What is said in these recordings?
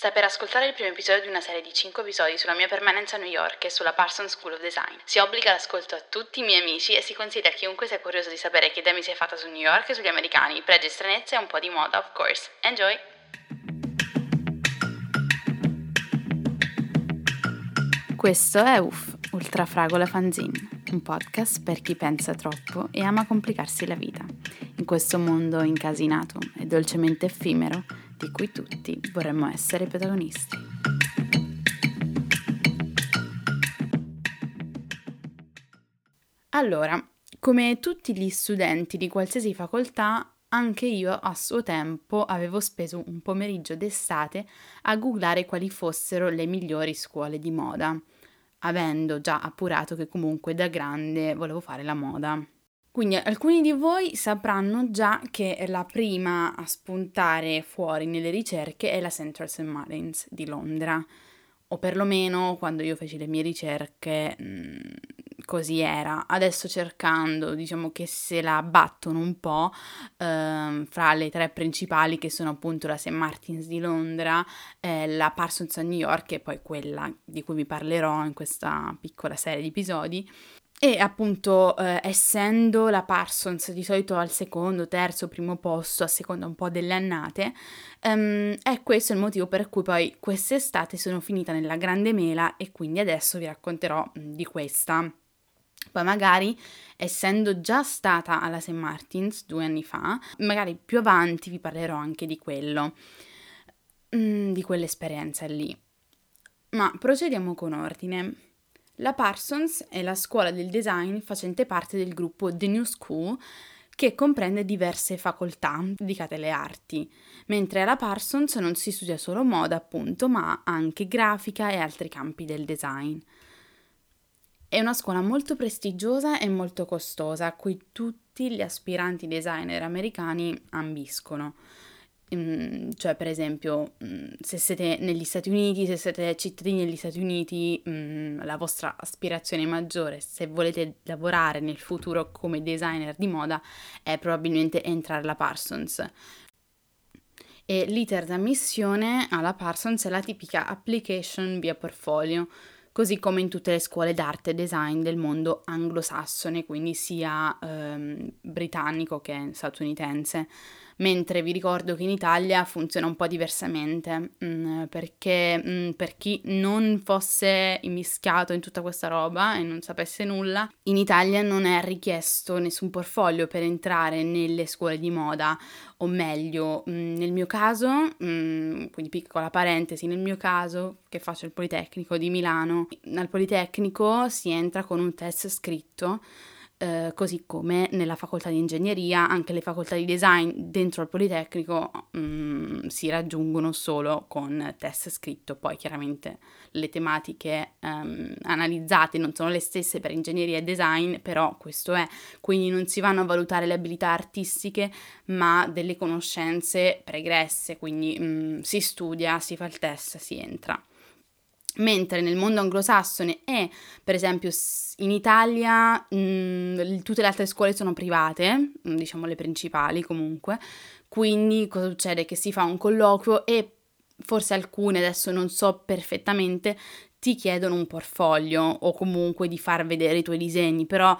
Stai per ascoltare il primo episodio di una serie di 5 episodi sulla mia permanenza a New York e sulla Parsons School of Design. Si obbliga l'ascolto a tutti i miei amici e si consiglia a chiunque sia curioso di sapere che idea mi si è fatta su New York e sugli americani, pregi e stranezze e un po' di moda, of course. Enjoy! Questo è UF, Ultra Fragola Fanzine, un podcast per chi pensa troppo e ama complicarsi la vita. In questo mondo incasinato e dolcemente effimero, di cui tutti vorremmo essere protagonisti. Allora, come tutti gli studenti di qualsiasi facoltà, anche io a suo tempo avevo speso un pomeriggio d'estate a googlare quali fossero le migliori scuole di moda, avendo già appurato che comunque da grande volevo fare la moda. Quindi alcuni di voi sapranno già che la prima a spuntare fuori nelle ricerche è la Central St. Martins di Londra, o perlomeno quando io feci le mie ricerche mm, così era. Adesso cercando, diciamo che se la battono un po' ehm, fra le tre principali che sono appunto la St. Martins di Londra, eh, la Parsons a New York e poi quella di cui vi parlerò in questa piccola serie di episodi, e appunto, eh, essendo la Parsons di solito al secondo, terzo, primo posto, a seconda un po' delle annate, um, è questo il motivo per cui poi quest'estate sono finita nella grande mela e quindi adesso vi racconterò mh, di questa. Poi magari, essendo già stata alla St. Martins due anni fa, magari più avanti vi parlerò anche di quello, mm, di quell'esperienza lì. Ma procediamo con ordine. La Parsons è la scuola del design facente parte del gruppo The New School che comprende diverse facoltà dedicate alle arti, mentre alla Parsons non si studia solo moda, appunto, ma anche grafica e altri campi del design. È una scuola molto prestigiosa e molto costosa, a cui tutti gli aspiranti designer americani ambiscono. Mm, cioè per esempio mm, se siete negli Stati Uniti, se siete cittadini degli Stati Uniti, mm, la vostra aspirazione maggiore se volete lavorare nel futuro come designer di moda è probabilmente entrare alla Parsons. E l'iter d'ammissione alla Parsons è la tipica application via portfolio, così come in tutte le scuole d'arte e design del mondo anglosassone, quindi sia ehm, britannico che statunitense. Mentre vi ricordo che in Italia funziona un po' diversamente, mh, mm, perché mh, mm, per chi non fosse immischiato in tutta questa roba e non sapesse nulla, in Italia non è richiesto nessun portfolio per entrare nelle scuole di moda, o meglio, mm, nel mio caso, quindi piccola parentesi, nel mio caso che faccio il Politecnico di Milano, al Politecnico si entra con un test scritto eh, così come nella facoltà di ingegneria, anche le facoltà di design dentro il Politecnico mh, mm, si raggiungono solo con test scritto, poi chiaramente le tematiche um, analizzate non sono le stesse per ingegneria e design, però questo è, quindi non si vanno a valutare le abilità artistiche, ma delle conoscenze pregresse, quindi mh, mm, si studia, si fa il test, si entra. Mentre nel mondo anglosassone e per esempio in Italia mh, mm, tutte le altre scuole sono private, mm, diciamo le principali comunque, quindi cosa succede? Che si fa un colloquio e forse alcune, adesso non so perfettamente, ti chiedono un portfolio o comunque di far vedere i tuoi disegni, però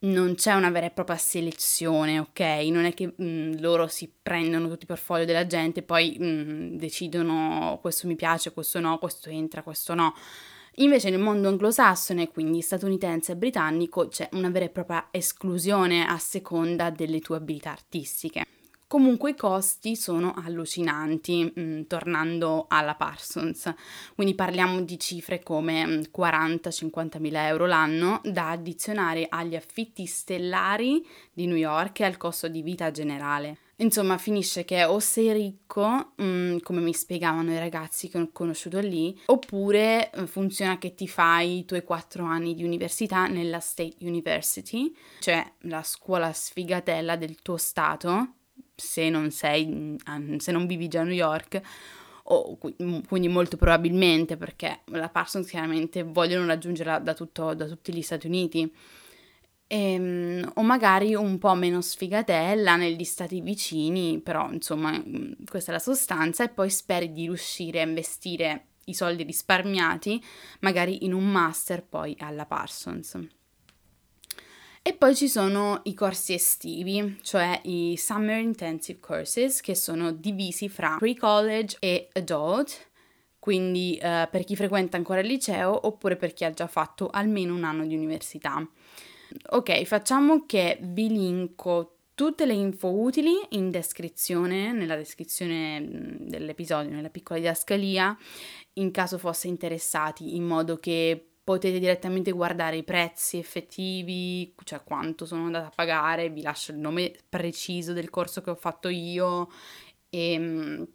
non c'è una vera e propria selezione, ok? Non è che mh, mm, loro si prendono tutti i portfolio della gente e poi mh, mm, decidono questo mi piace, questo no, questo entra, questo no. Invece nel mondo anglosassone, quindi statunitense e britannico, c'è una vera e propria esclusione a seconda delle tue abilità artistiche. Comunque i costi sono allucinanti, mh, mm, tornando alla Parsons, quindi parliamo di cifre come 40-50 mm, mila euro l'anno da addizionare agli affitti stellari di New York e al costo di vita generale. Insomma, finisce che o sei ricco, mh, mm, come mi spiegavano i ragazzi che ho conosciuto lì, oppure funziona che ti fai i tuoi quattro anni di università nella State University, cioè la scuola sfigatella del tuo stato, se non sei, se non vivi già a New York, o quindi molto probabilmente perché la Parsons chiaramente vogliono raggiungerla da, tutto, da tutti gli Stati Uniti. ehm, o magari un po' meno sfigatella negli stati vicini, però insomma mm, questa è la sostanza e poi speri di riuscire a investire i soldi risparmiati magari in un master poi alla Parsons. E poi ci sono i corsi estivi, cioè i Summer Intensive Courses, che sono divisi fra pre-college e adult, quindi eh, per chi frequenta ancora il liceo oppure per chi ha già fatto almeno un anno di università. Ok, facciamo che vi linko tutte le info utili in descrizione, nella descrizione dell'episodio, nella piccola didascalia, in caso fosse interessati, in modo che potete direttamente guardare i prezzi effettivi, cioè quanto sono andata a pagare, vi lascio il nome preciso del corso che ho fatto io, e, ehm,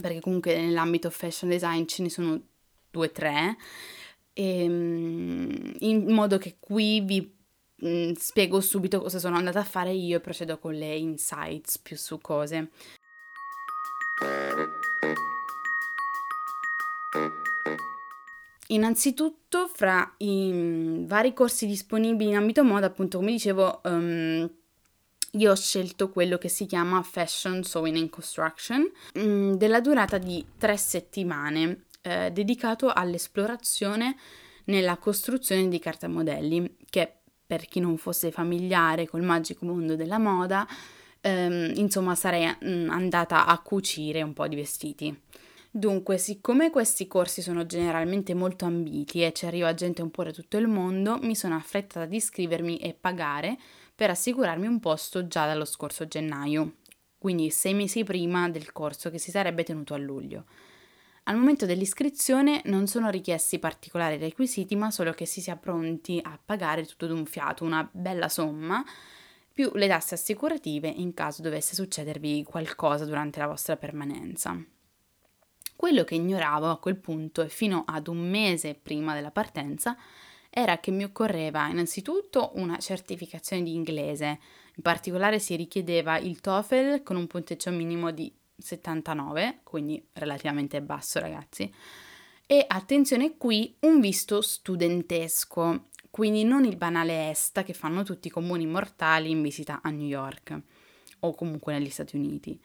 perché comunque nell'ambito fashion design ce ne sono due o tre, e, ehm, in modo che qui vi mm, spiego subito cosa sono andata a fare io e procedo con le insights più su cose. Innanzitutto, fra i mm, vari corsi disponibili in ambito moda, appunto, come dicevo, um, io ho scelto quello che si chiama Fashion Sewing and Construction, um, della durata di tre settimane, eh, dedicato all'esplorazione nella costruzione di cartamodelli, che per chi non fosse familiare col magico mondo della moda, ehm, insomma sarei mm, andata a cucire un po' di vestiti. Dunque, siccome questi corsi sono generalmente molto ambiti e ci arriva gente un po' da tutto il mondo, mi sono affrettata ad iscrivermi e pagare per assicurarmi un posto già dallo scorso gennaio, quindi sei mesi prima del corso che si sarebbe tenuto a luglio. Al momento dell'iscrizione non sono richiesti particolari requisiti, ma solo che si sia pronti a pagare tutto d'un fiato, una bella somma, più le tasse assicurative in caso dovesse succedervi qualcosa durante la vostra permanenza. Quello che ignoravo a quel punto e fino ad un mese prima della partenza era che mi occorreva innanzitutto una certificazione di inglese, in particolare si richiedeva il TOEFL con un punteggio minimo di 79, quindi relativamente basso ragazzi, e attenzione qui un visto studentesco, quindi non il banale ESTA che fanno tutti i comuni mortali in visita a New York o comunque negli Stati Uniti.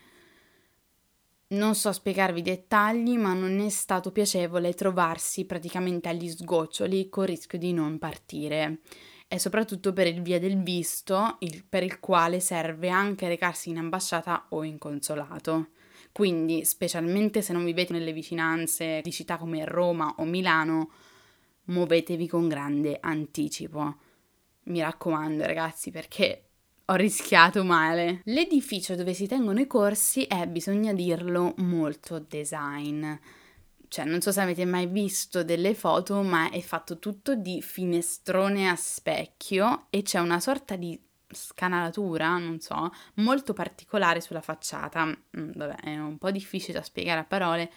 Non so spiegarvi i dettagli, ma non è stato piacevole trovarsi praticamente agli sgoccioli col rischio di non partire. E soprattutto per il via del visto, il, per il quale serve anche recarsi in ambasciata o in consolato. Quindi, specialmente se non vivete nelle vicinanze di città come Roma o Milano, muovetevi con grande anticipo. Mi raccomando, ragazzi, perché ho rischiato male. L'edificio dove si tengono i corsi è, bisogna dirlo, molto design. Cioè, non so se avete mai visto delle foto, ma è fatto tutto di finestrone a specchio e c'è una sorta di scanalatura, non so, molto particolare sulla facciata. Mm, vabbè, è un po' difficile da spiegare a parole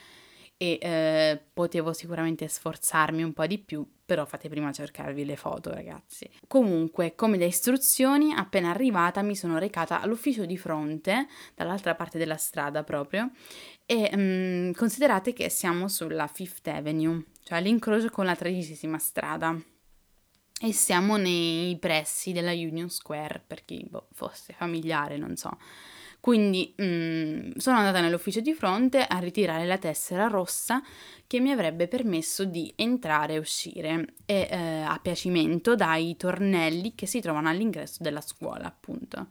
e eh, potevo sicuramente sforzarmi un po' di più, però fate prima cercarvi le foto, ragazzi. Comunque, come le istruzioni, appena arrivata mi sono recata all'ufficio di fronte, dall'altra parte della strada proprio, e um, considerate che siamo sulla Fifth Avenue, cioè all'incrocio con la tredicesima strada. E siamo nei pressi della Union Square, per chi boh, fosse familiare, non so. Quindi mh, mm, sono andata nell'ufficio di fronte a ritirare la tessera rossa che mi avrebbe permesso di entrare e uscire e eh, a piacimento dai tornelli che si trovano all'ingresso della scuola, appunto.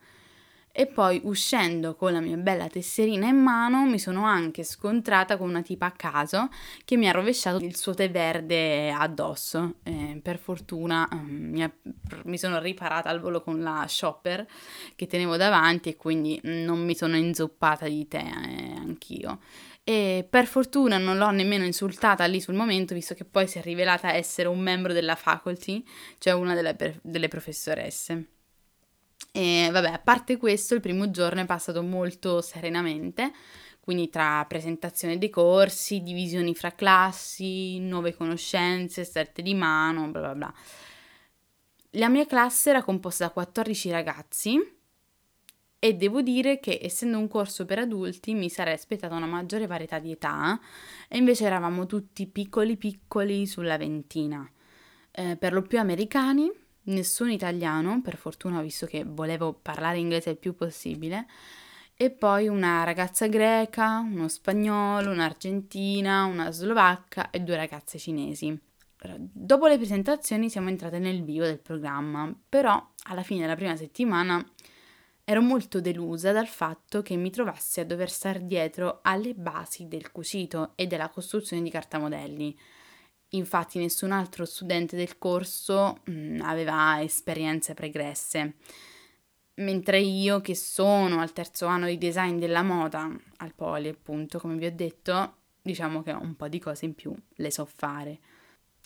E poi uscendo con la mia bella tesserina in mano mi sono anche scontrata con una tipa a caso che mi ha rovesciato il suo tè verde addosso. Eh, per fortuna eh, mi, ha, mi, sono riparata al volo con la shopper che tenevo davanti e quindi non mi sono inzuppata di tè eh, anch'io. E per fortuna non l'ho nemmeno insultata lì sul momento, visto che poi si è rivelata essere un membro della faculty, cioè una delle, delle professoresse. E vabbè, a parte questo, il primo giorno è passato molto serenamente, quindi tra presentazione dei corsi, divisioni fra classi, nuove conoscenze, strette di mano, bla bla bla. La mia classe era composta da 14 ragazzi e devo dire che essendo un corso per adulti mi sarei aspettata una maggiore varietà di età e invece eravamo tutti piccoli piccoli sulla ventina, eh, per lo più americani nessuno italiano, per fortuna visto che volevo parlare inglese il più possibile, e poi una ragazza greca, uno spagnolo, un'argentina, una slovacca e due ragazze cinesi. Dopo le presentazioni siamo entrate nel vivo del programma, però alla fine della prima settimana ero molto delusa dal fatto che mi trovassi a dover star dietro alle basi del cucito e della costruzione di cartamodelli. Infatti nessun altro studente del corso mh, mm, aveva esperienze pregresse, mentre io che sono al terzo anno di design della moda, al Poli appunto, come vi ho detto, diciamo che un po' di cose in più le so fare.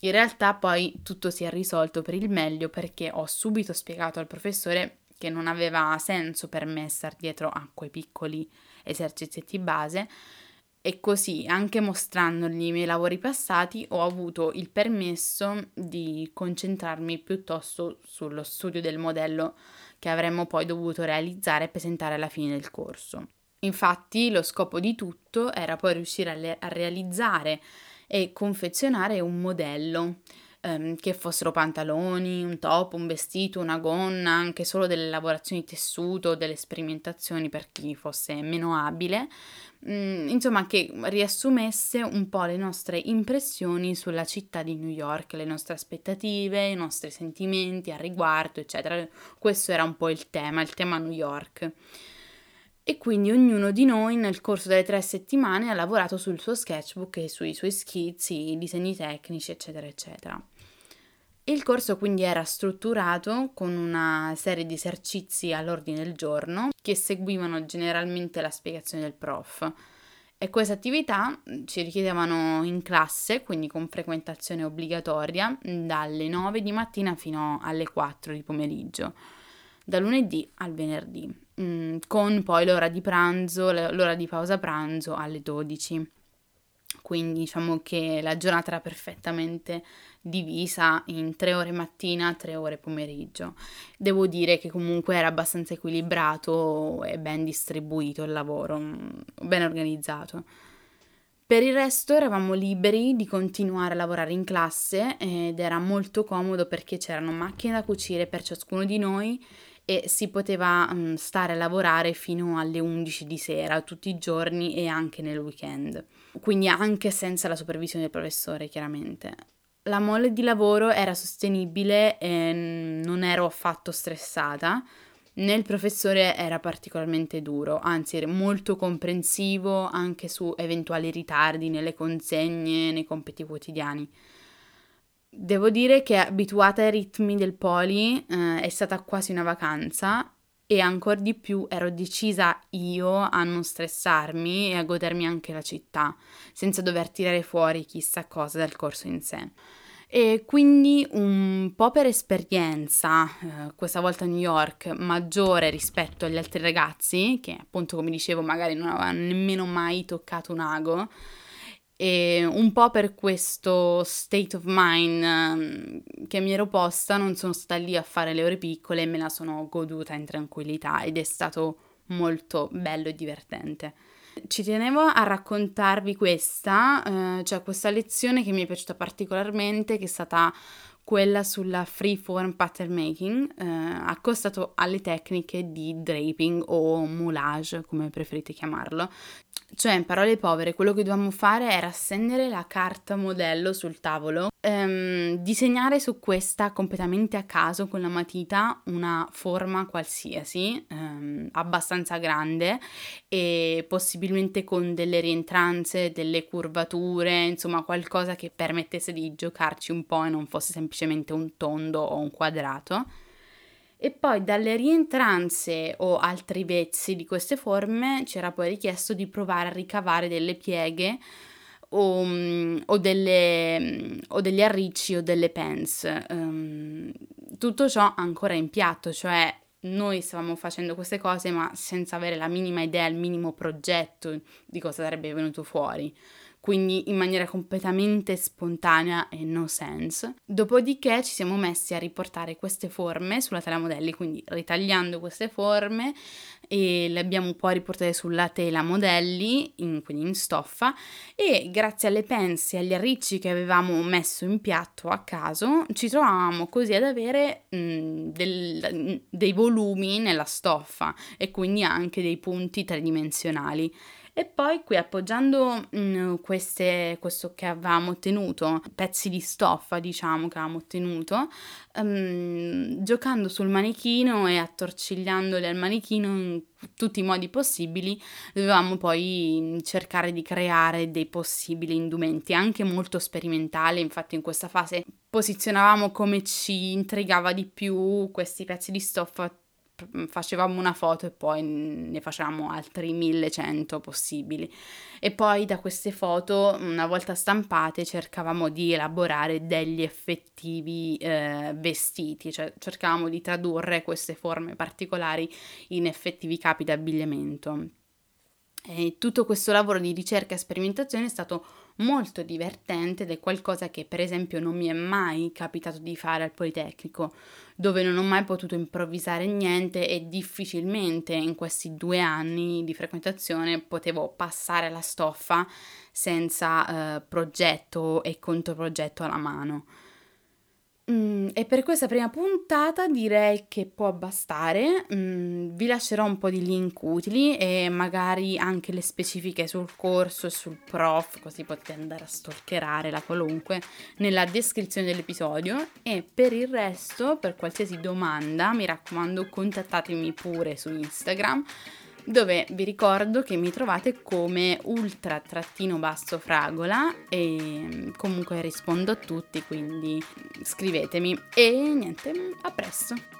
In realtà poi tutto si è risolto per il meglio perché ho subito spiegato al professore che non aveva senso per me star dietro a quei piccoli esercizi base e così, anche mostrandogli i miei lavori passati, ho avuto il permesso di concentrarmi piuttosto sullo studio del modello che avremmo poi dovuto realizzare e presentare alla fine del corso. Infatti, lo scopo di tutto era poi riuscire a, le- a realizzare e confezionare un modello ehm, che fossero pantaloni, un top, un vestito, una gonna, anche solo delle lavorazioni di tessuto, delle sperimentazioni per chi fosse meno abile, mm, insomma che riassumesse un po' le nostre impressioni sulla città di New York, le nostre aspettative, i nostri sentimenti al riguardo, eccetera. Questo era un po' il tema, il tema New York e quindi ognuno di noi nel corso delle tre settimane ha lavorato sul suo sketchbook e sui suoi schizzi, disegni tecnici, eccetera, eccetera. Il corso quindi era strutturato con una serie di esercizi all'ordine del giorno che seguivano generalmente la spiegazione del prof. E queste attività mm, ci richiedevano in classe, quindi con frequentazione obbligatoria, dalle 9 di mattina fino alle 4 di pomeriggio, da lunedì al venerdì, mm, con poi l'ora di pranzo, l'ora di pausa pranzo alle 12 quindi diciamo che la giornata era perfettamente divisa in tre ore mattina, tre ore pomeriggio. Devo dire che comunque era abbastanza equilibrato e ben distribuito il lavoro, mm, ben organizzato. Per il resto eravamo liberi di continuare a lavorare in classe ed era molto comodo perché c'erano macchine da cucire per ciascuno di noi e si poteva um, stare a lavorare fino alle 11 di sera tutti i giorni e anche nel weekend, quindi anche senza la supervisione del professore chiaramente. La mole di lavoro era sostenibile e non ero affatto stressata, né il professore era particolarmente duro, anzi era molto comprensivo anche su eventuali ritardi nelle consegne, nei compiti quotidiani. Devo dire che abituata ai ritmi del poli eh, è stata quasi una vacanza e ancora di più ero decisa io a non stressarmi e a godermi anche la città, senza dover tirare fuori chissà cosa dal corso in sé. E quindi un po' per esperienza, eh, questa volta a New York, maggiore rispetto agli altri ragazzi, che appunto come dicevo magari non avevano nemmeno mai toccato un ago, e un po' per questo state of mind um, che mi ero posta, non sono stata lì a fare le ore piccole e me la sono goduta in tranquillità ed è stato molto bello e divertente. Ci tenevo a raccontarvi questa, eh, cioè questa lezione che mi è piaciuta particolarmente, che è stata quella sulla freeform pattern making, eh, accostato alle tecniche di draping o moulage, come preferite chiamarlo, cioè, in parole povere, quello che dovevamo fare era stendere la carta modello sul tavolo, ehm, disegnare su questa completamente a caso con la matita una forma qualsiasi, ehm, abbastanza grande e possibilmente con delle rientranze, delle curvature, insomma qualcosa che permettesse di giocarci un po' e non fosse semplicemente un tondo o un quadrato e poi dalle rientranze o altri vezzi di queste forme c'era poi richiesto di provare a ricavare delle pieghe o, mm, o, delle, mm, o degli arricci o delle pens. Um, tutto ciò ancora in piatto, cioè noi stavamo facendo queste cose ma senza avere la minima idea, il minimo progetto di cosa sarebbe venuto fuori. Quindi in maniera completamente spontanea e no sense. Dopodiché ci siamo messi a riportare queste forme sulla tela modelli, quindi ritagliando queste forme e le abbiamo un po' riportate sulla tela modelli, in, quindi in stoffa, e grazie alle pensi e agli arricci che avevamo messo in piatto a caso, ci trovavamo così ad avere mh, del, dei volumi nella stoffa e quindi anche dei punti tridimensionali. E poi qui appoggiando mh, mm, queste, questo che avevamo ottenuto, pezzi di stoffa diciamo che avevamo ottenuto, um, giocando sul manichino e attorcigliandoli al manichino in tutti i modi possibili, dovevamo poi cercare di creare dei possibili indumenti, anche molto sperimentali, infatti in questa fase posizionavamo come ci intrigava di più questi pezzi di stoffa facevamo una foto e poi ne facevamo altri 1100 possibili. E poi da queste foto una volta stampate cercavamo di elaborare degli effettivi eh, vestiti cioè cercavamo di tradurre queste forme particolari in effettivi capi d'abbigliamento e tutto questo lavoro di ricerca e sperimentazione è stato molto divertente ed è qualcosa che per esempio non mi è mai capitato di fare al Politecnico, dove non ho mai potuto improvvisare niente e difficilmente in questi due anni di frequentazione potevo passare la stoffa senza eh, progetto e controprogetto alla mano. Mm, e per questa prima puntata direi che può bastare. Mm, vi lascerò un po' di link utili e magari anche le specifiche sul corso e sul prof, così potete andare a stalkerare la qualunque nella descrizione dell'episodio. E per il resto, per qualsiasi domanda, mi raccomando, contattatemi pure su Instagram dove vi ricordo che mi trovate come ultra trattino basso fragola e comunque rispondo a tutti, quindi scrivetemi e niente, a presto.